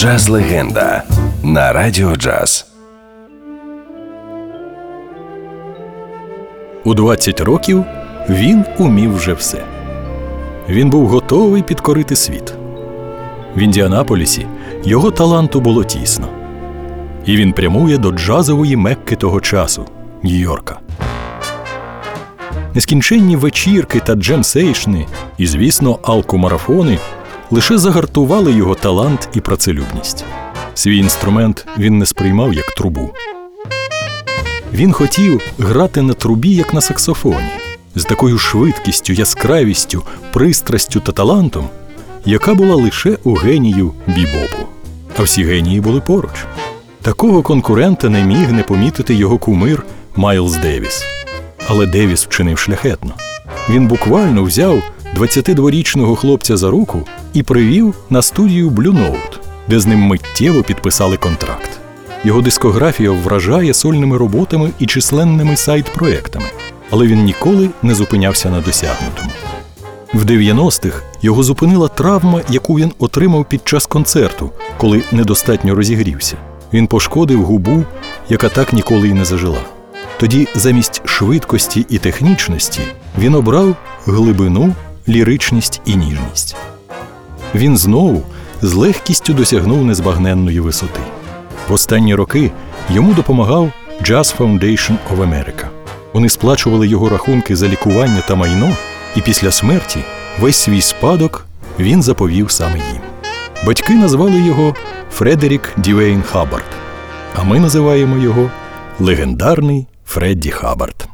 Джаз легенда на радіо джаз. У 20 років він умів вже все. Він був готовий підкорити світ. В Індіанаполісі його таланту було тісно. І він прямує до джазової мекки того часу Нью-Йорка. Нескінченні вечірки та джемсейшни, і, звісно, алкомарафони лише загартували його талант і працелюбність. Свій інструмент він не сприймав як трубу. Він хотів грати на трубі, як на саксофоні, з такою швидкістю, яскравістю, пристрастю та талантом, яка була лише у генію бібопу. А всі генії були поруч. Такого конкурента не міг не помітити його кумир Майлз Девіс. Але Девіс вчинив шляхетно. Він буквально взяв 22-річного хлопця за руку і привів на студію Blue Note, де з ним миттєво підписали контракт. Його дискографія вражає сольними роботами і численними сайт-проектами, але він ніколи не зупинявся на досягнутому. В 90-х його зупинила травма, яку він отримав під час концерту, коли недостатньо розігрівся. Він пошкодив губу, яка так ніколи й не зажила. Тоді замість швидкості і технічності він обрав глибину, ліричність і ніжність. Він знову з легкістю досягнув незбагненної висоти. В останні роки йому допомагав Jazz Foundation of America. Вони сплачували його рахунки за лікування та майно, і після смерті весь свій спадок він заповів саме їм. Батьки назвали його Фредерік Дівейн Хаббард, а ми називаємо його легендарний Фредді Хаббард.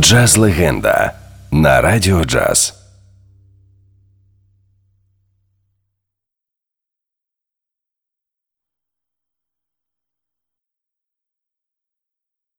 Джаз Легенда на Радіо Джаз.